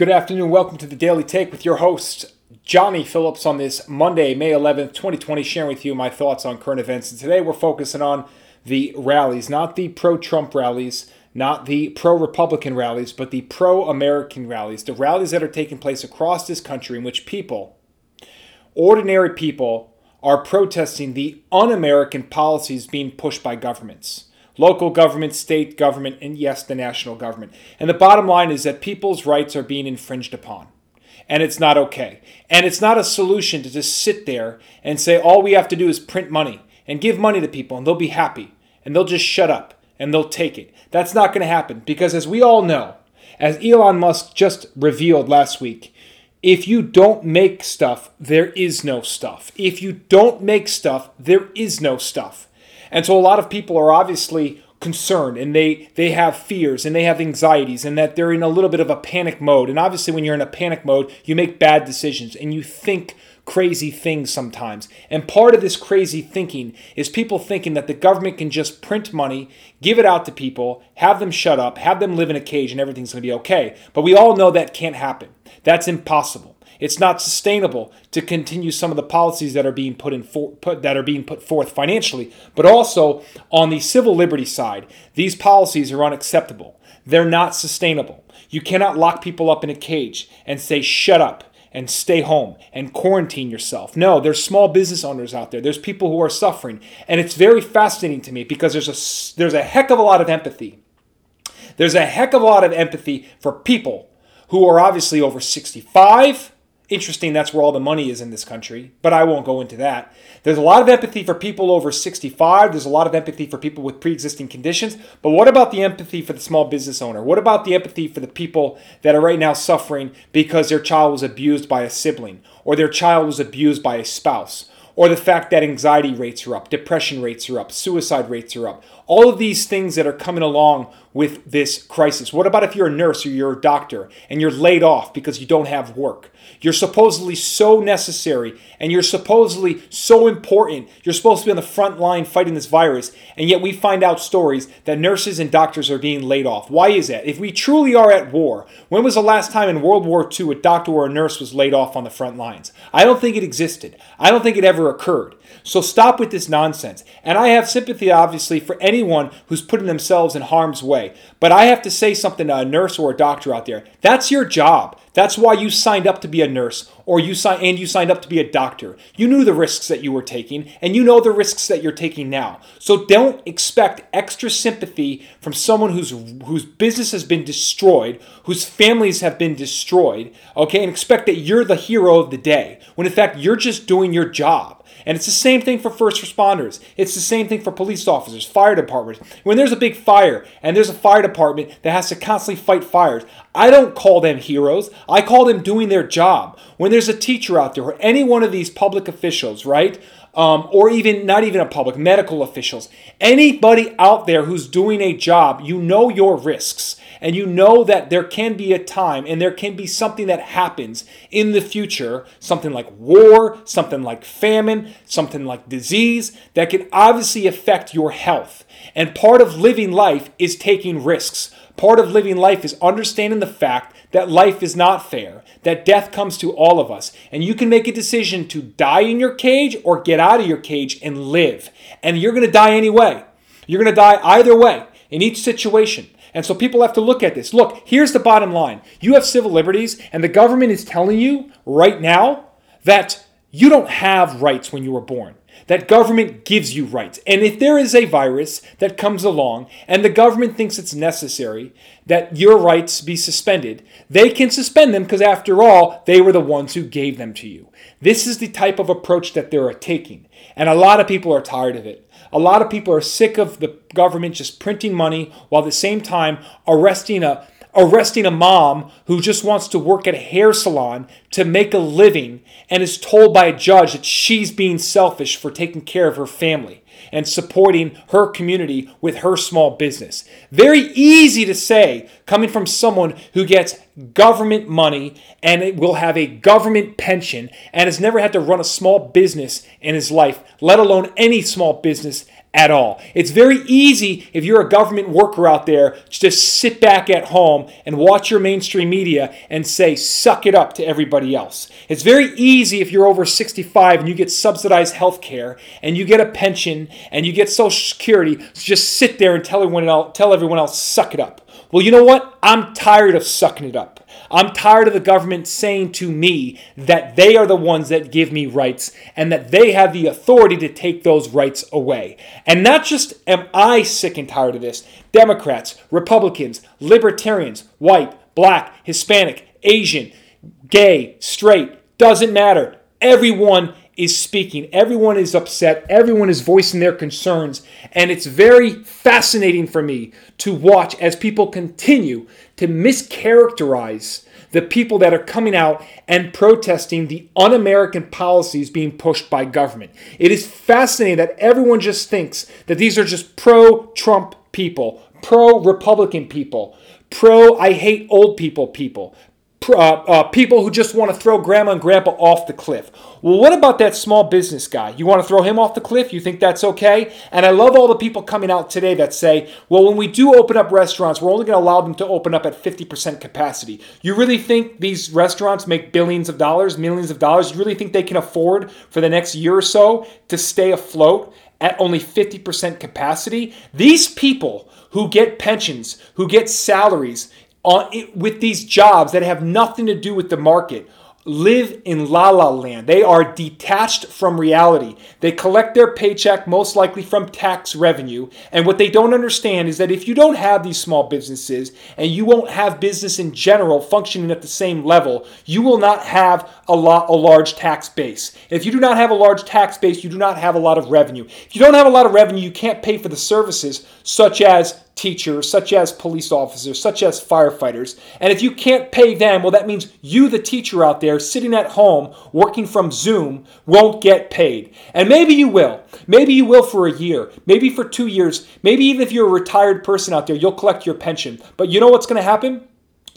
Good afternoon. Welcome to the Daily Take with your host, Johnny Phillips, on this Monday, May 11th, 2020, sharing with you my thoughts on current events. And today we're focusing on the rallies, not the pro Trump rallies, not the pro Republican rallies, but the pro American rallies, the rallies that are taking place across this country in which people, ordinary people, are protesting the un American policies being pushed by governments local government, state government, and yes, the national government. And the bottom line is that people's rights are being infringed upon. And it's not okay. And it's not a solution to just sit there and say all we have to do is print money and give money to people and they'll be happy and they'll just shut up and they'll take it. That's not going to happen because, as we all know, as Elon Musk just revealed last week, if you don't make stuff, there is no stuff. If you don't make stuff, there is no stuff. And so a lot of people are obviously concerned and they they have fears and they have anxieties and that they're in a little bit of a panic mode. And obviously when you're in a panic mode, you make bad decisions and you think crazy things sometimes. And part of this crazy thinking is people thinking that the government can just print money, give it out to people, have them shut up, have them live in a cage and everything's going to be okay. But we all know that can't happen. That's impossible. It's not sustainable to continue some of the policies that are being put in for, put, that are being put forth financially, but also on the civil liberty side, these policies are unacceptable. They're not sustainable. You cannot lock people up in a cage and say shut up and stay home and quarantine yourself. No, there's small business owners out there. There's people who are suffering, and it's very fascinating to me because there's a there's a heck of a lot of empathy. There's a heck of a lot of empathy for people who are obviously over 65, interesting that's where all the money is in this country, but I won't go into that. There's a lot of empathy for people over 65. There's a lot of empathy for people with pre existing conditions. But what about the empathy for the small business owner? What about the empathy for the people that are right now suffering because their child was abused by a sibling or their child was abused by a spouse? Or the fact that anxiety rates are up, depression rates are up, suicide rates are up. All of these things that are coming along with this crisis. What about if you're a nurse or you're a doctor and you're laid off because you don't have work? You're supposedly so necessary and you're supposedly so important. You're supposed to be on the front line fighting this virus, and yet we find out stories that nurses and doctors are being laid off. Why is that? If we truly are at war, when was the last time in World War II a doctor or a nurse was laid off on the front lines? I don't think it existed. I don't think it ever occurred. So stop with this nonsense. And I have sympathy, obviously, for anyone who's putting themselves in harm's way. But I have to say something to a nurse or a doctor out there. That's your job. That's why you signed up to be a nurse or you signed and you signed up to be a doctor. You knew the risks that you were taking and you know the risks that you're taking now. So don't expect extra sympathy from someone whose whose business has been destroyed, whose families have been destroyed, okay? And expect that you're the hero of the day when in fact you're just doing your job. And it's the same thing for first responders. It's the same thing for police officers, fire departments. When there's a big fire and there's a fire department that has to constantly fight fires, I don't call them heroes. I call them doing their job. When there's a teacher out there or any one of these public officials, right? Um, or even not even a public, medical officials, anybody out there who's doing a job, you know your risks and you know that there can be a time and there can be something that happens in the future, something like war, something like famine, something like disease, that can obviously affect your health. And part of living life is taking risks. Part of living life is understanding the fact that life is not fair, that death comes to all of us, and you can make a decision to die in your cage or get out of your cage and live. And you're going to die anyway. You're going to die either way in each situation. And so people have to look at this. Look, here's the bottom line you have civil liberties, and the government is telling you right now that you don't have rights when you were born. That government gives you rights. And if there is a virus that comes along and the government thinks it's necessary that your rights be suspended, they can suspend them because, after all, they were the ones who gave them to you. This is the type of approach that they're taking. And a lot of people are tired of it. A lot of people are sick of the government just printing money while at the same time arresting a arresting a mom who just wants to work at a hair salon to make a living and is told by a judge that she's being selfish for taking care of her family and supporting her community with her small business. Very easy to say coming from someone who gets government money and will have a government pension and has never had to run a small business in his life, let alone any small business at all. It's very easy if you're a government worker out there to just sit back at home and watch your mainstream media and say, suck it up to everybody else. It's very easy if you're over 65 and you get subsidized health care and you get a pension and you get Social Security to just sit there and tell everyone else, tell everyone else, suck it up. Well, you know what? I'm tired of sucking it up. I'm tired of the government saying to me that they are the ones that give me rights and that they have the authority to take those rights away. And not just am I sick and tired of this, Democrats, Republicans, libertarians, white, black, Hispanic, Asian, gay, straight, doesn't matter. Everyone is speaking. Everyone is upset. Everyone is voicing their concerns. And it's very fascinating for me to watch as people continue to mischaracterize the people that are coming out and protesting the un American policies being pushed by government. It is fascinating that everyone just thinks that these are just pro Trump people, pro Republican people, pro I hate old people people, uh, uh, people who just want to throw grandma and grandpa off the cliff. Well, what about that small business guy? You want to throw him off the cliff? You think that's okay? And I love all the people coming out today that say, well, when we do open up restaurants, we're only going to allow them to open up at 50% capacity. You really think these restaurants make billions of dollars, millions of dollars? You really think they can afford for the next year or so to stay afloat at only 50% capacity? These people who get pensions, who get salaries, Uh, on, with these jobs that have nothing to do with the market live in la la land. They are detached from reality. They collect their paycheck most likely from tax revenue. And what they don't understand is that if you don't have these small businesses and you won't have business in general functioning at the same level, you will not have a lot a large tax base. If you do not have a large tax base, you do not have a lot of revenue. If you don't have a lot of revenue, you can't pay for the services such as teachers, such as police officers, such as firefighters. And if you can't pay them, well, that means you, the teacher out there, sitting at home working from Zoom, won't get paid. And maybe you will. Maybe you will for a year, maybe for two years, maybe even if you're a retired person out there, you'll collect your pension. But you know what's going to happen?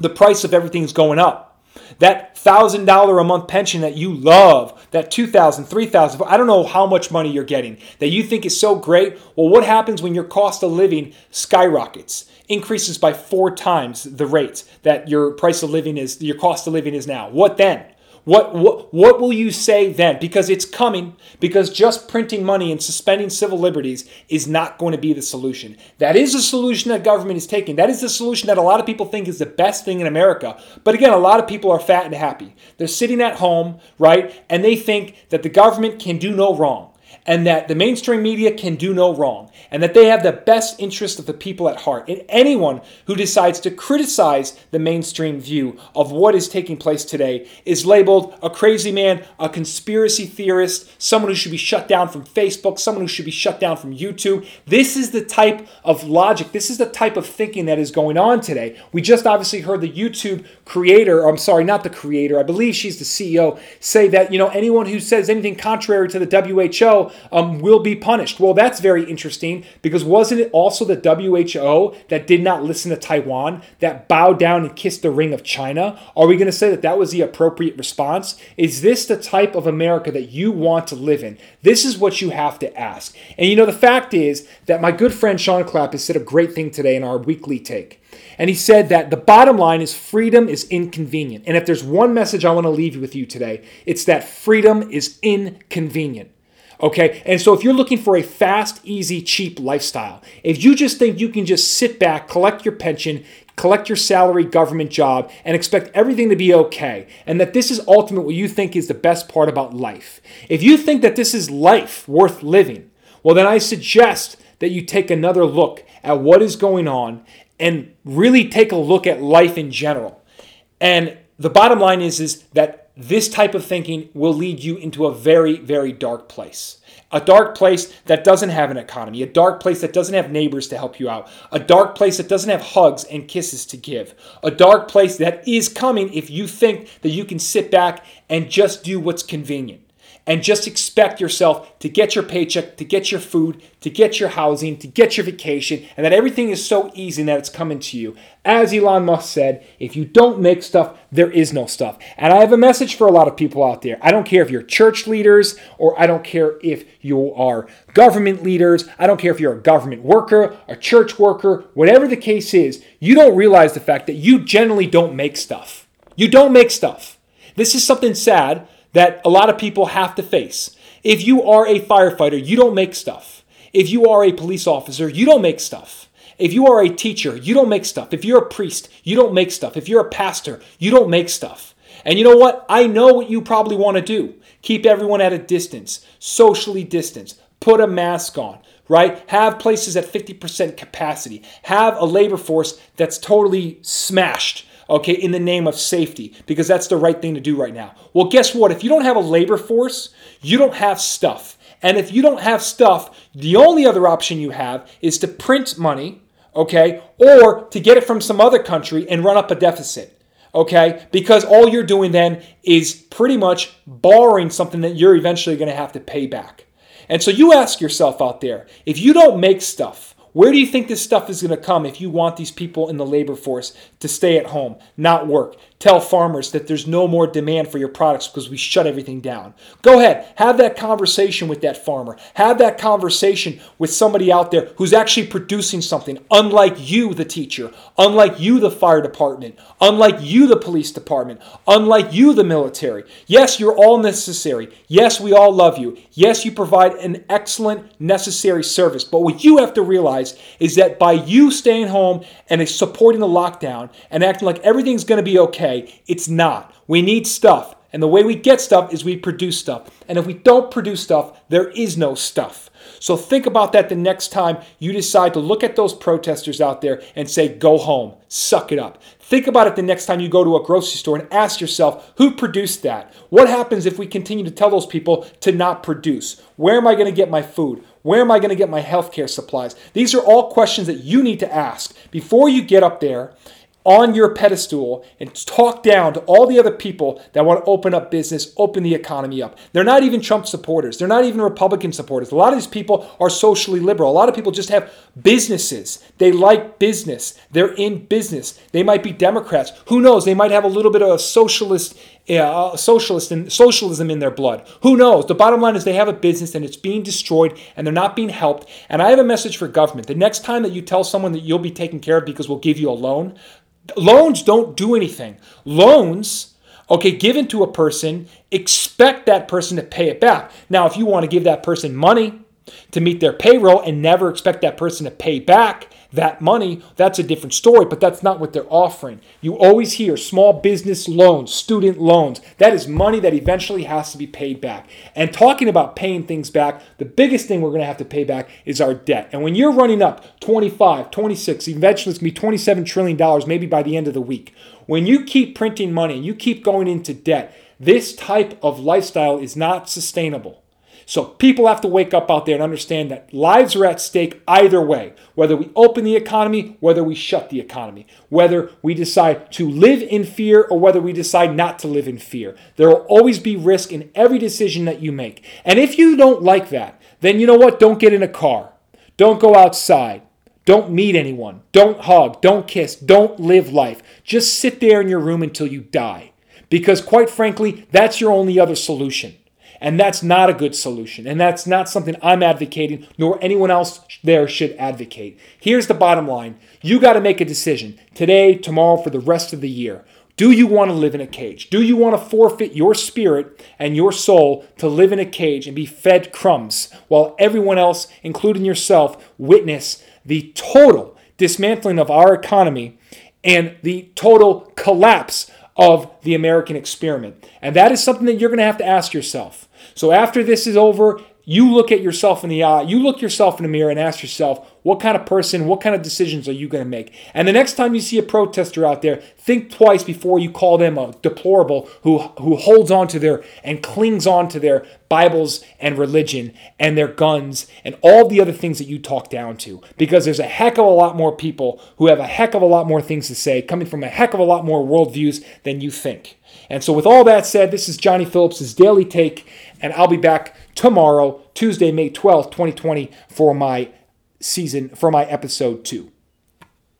The price of everything's going up. That thousand dollar a month pension that you love, that two thousand, three thousand, I don't know how much money you're getting that you think is so great. Well, what happens when your cost of living skyrockets, increases by four times the rate that your price of living is, your cost of living is now? What then? What, what, what will you say then? Because it's coming, because just printing money and suspending civil liberties is not going to be the solution. That is the solution that government is taking. That is the solution that a lot of people think is the best thing in America. But again, a lot of people are fat and happy. They're sitting at home, right? And they think that the government can do no wrong and that the mainstream media can do no wrong, and that they have the best interest of the people at heart. And anyone who decides to criticize the mainstream view of what is taking place today is labeled a crazy man, a conspiracy theorist, someone who should be shut down from Facebook, someone who should be shut down from YouTube. This is the type of logic, this is the type of thinking that is going on today. We just obviously heard the YouTube creator, I'm sorry, not the creator, I believe she's the CEO, say that, you know, anyone who says anything contrary to the WHO um, will be punished. Well, that's very interesting because wasn't it also the WHO that did not listen to Taiwan, that bowed down and kissed the ring of China? Are we going to say that that was the appropriate response? Is this the type of America that you want to live in? This is what you have to ask. And you know, the fact is that my good friend Sean Clapp has said a great thing today in our weekly take. And he said that the bottom line is freedom is inconvenient. And if there's one message I want to leave with you today, it's that freedom is inconvenient. Okay. And so if you're looking for a fast, easy, cheap lifestyle, if you just think you can just sit back, collect your pension, collect your salary government job, and expect everything to be okay, and that this is ultimately what you think is the best part about life, if you think that this is life worth living, well, then I suggest that you take another look at what is going on and really take a look at life in general. And the bottom line is, is that this type of thinking will lead you into a very, very dark place. A dark place that doesn't have an economy, a dark place that doesn't have neighbors to help you out, a dark place that doesn't have hugs and kisses to give, a dark place that is coming if you think that you can sit back and just do what's convenient. And just expect yourself to get your paycheck, to get your food, to get your housing, to get your vacation, and that everything is so easy and that it's coming to you. As Elon Musk said, if you don't make stuff, there is no stuff. And I have a message for a lot of people out there. I don't care if you're church leaders or I don't care if you are government leaders. I don't care if you're a government worker, a church worker, whatever the case is, you don't realize the fact that you generally don't make stuff. You don't make stuff. This is something sad that a lot of people have to face. If you are a firefighter, you don't make stuff. If you are a police officer, you don't make stuff. If you are a teacher, you don't make stuff. If you're a priest, you don't make stuff. If you're a pastor, you don't make stuff. And you know what? I know what you probably want to do. Keep everyone at a distance, socially distance, put a mask on, right? Have places at 50% capacity, have a labor force that's totally smashed okay, in the name of safety, because that's the right thing to do right now. Well, guess what? If you don't have a labor force, you don't have stuff. And if you don't have stuff, the only other option you have is to print money, okay, or to get it from some other country and run up a deficit, okay? Because all you're doing then is pretty much borrowing something that you're eventually going to have to pay back. And so you ask yourself out there if you don't make stuff, where do you think this stuff is going to come if you want these people in the labor force to stay at home, not work? Tell farmers that there's no more demand for your products because we shut everything down. Go ahead, have that conversation with that farmer. Have that conversation with somebody out there who's actually producing something, unlike you, the teacher, unlike you, the fire department, unlike you, the police department, unlike you, the military. Yes, you're all necessary. Yes, we all love you. Yes, you provide an excellent, necessary service. But what you have to realize is that by you staying home and supporting the lockdown and acting like everything's going to be okay, okay. It's not. We need stuff. And the way we get stuff is we produce stuff. And if we don't produce stuff, there is no stuff. So think about that the next time you decide to look at those protesters out there and say, go home, suck it up. Think about it the next time you go to a grocery store and ask yourself, who produced that? What happens if we continue to tell those people to not produce? Where am I going to get my food? Where am I going to get my healthcare supplies? These are all questions that you need to ask before you get up there on your pedestal and talk down to all the other people that want to open up business, open the economy up. They're not even Trump supporters. They're not even Republican supporters. A lot of these people are socially liberal. A lot of people just have businesses. They like business. They're in business. They might be Democrats. Who knows? They might have a little bit of a socialist uh, socialist and socialism in their blood. Who knows? The bottom line is they have a business and it's being destroyed and they're not being helped. And I have a message for government. The next time that you tell someone that you'll be taken care of because we'll give you a loan, Loans don't do anything. Loans, okay, given to a person, expect that person to pay it back. Now, if you want to give that person money to meet their payroll and never expect that person to pay back, that money, that's a different story, but that's not what they're offering. You always hear small business loans, student loans. That is money that eventually has to be paid back. And talking about paying things back, the biggest thing we're going to have to pay back is our debt. And when you're running up 25, 26, eventually it's going to be 27 trillion dollars maybe by the end of the week. When you keep printing money and you keep going into debt, this type of lifestyle is not sustainable. So people have to wake up out there and understand that lives are at stake either way. Whether we open the economy, whether we shut the economy, whether we decide to live in fear or whether we decide not to live in fear. There will always be risk in every decision that you make. And if you don't like that, then you know what? Don't get in a car. Don't go outside. Don't meet anyone. Don't hug. Don't kiss. Don't live life. Just sit there in your room until you die. Because quite frankly, that's your only other solution. And that's not a good solution. And that's not something I'm advocating, nor anyone else there should advocate. Here's the bottom line you got to make a decision today, tomorrow, for the rest of the year. Do you want to live in a cage? Do you want to forfeit your spirit and your soul to live in a cage and be fed crumbs while everyone else, including yourself, witness the total dismantling of our economy and the total collapse of the American experiment? And that is something that you're going to have to ask yourself. So after this is over, you look at yourself in the eye, you look yourself in the mirror and ask yourself, What kind of person, what kind of decisions are you going to make? And the next time you see a protester out there, think twice before you call them a deplorable who, who holds on to their and clings on to their Bibles and religion and their guns and all the other things that you talk down to. Because there's a heck of a lot more people who have a heck of a lot more things to say, coming from a heck of a lot more worldviews than you think. And so, with all that said, this is Johnny Phillips' Daily Take, and I'll be back tomorrow, Tuesday, May 12th, 2020, for my season, for my episode two.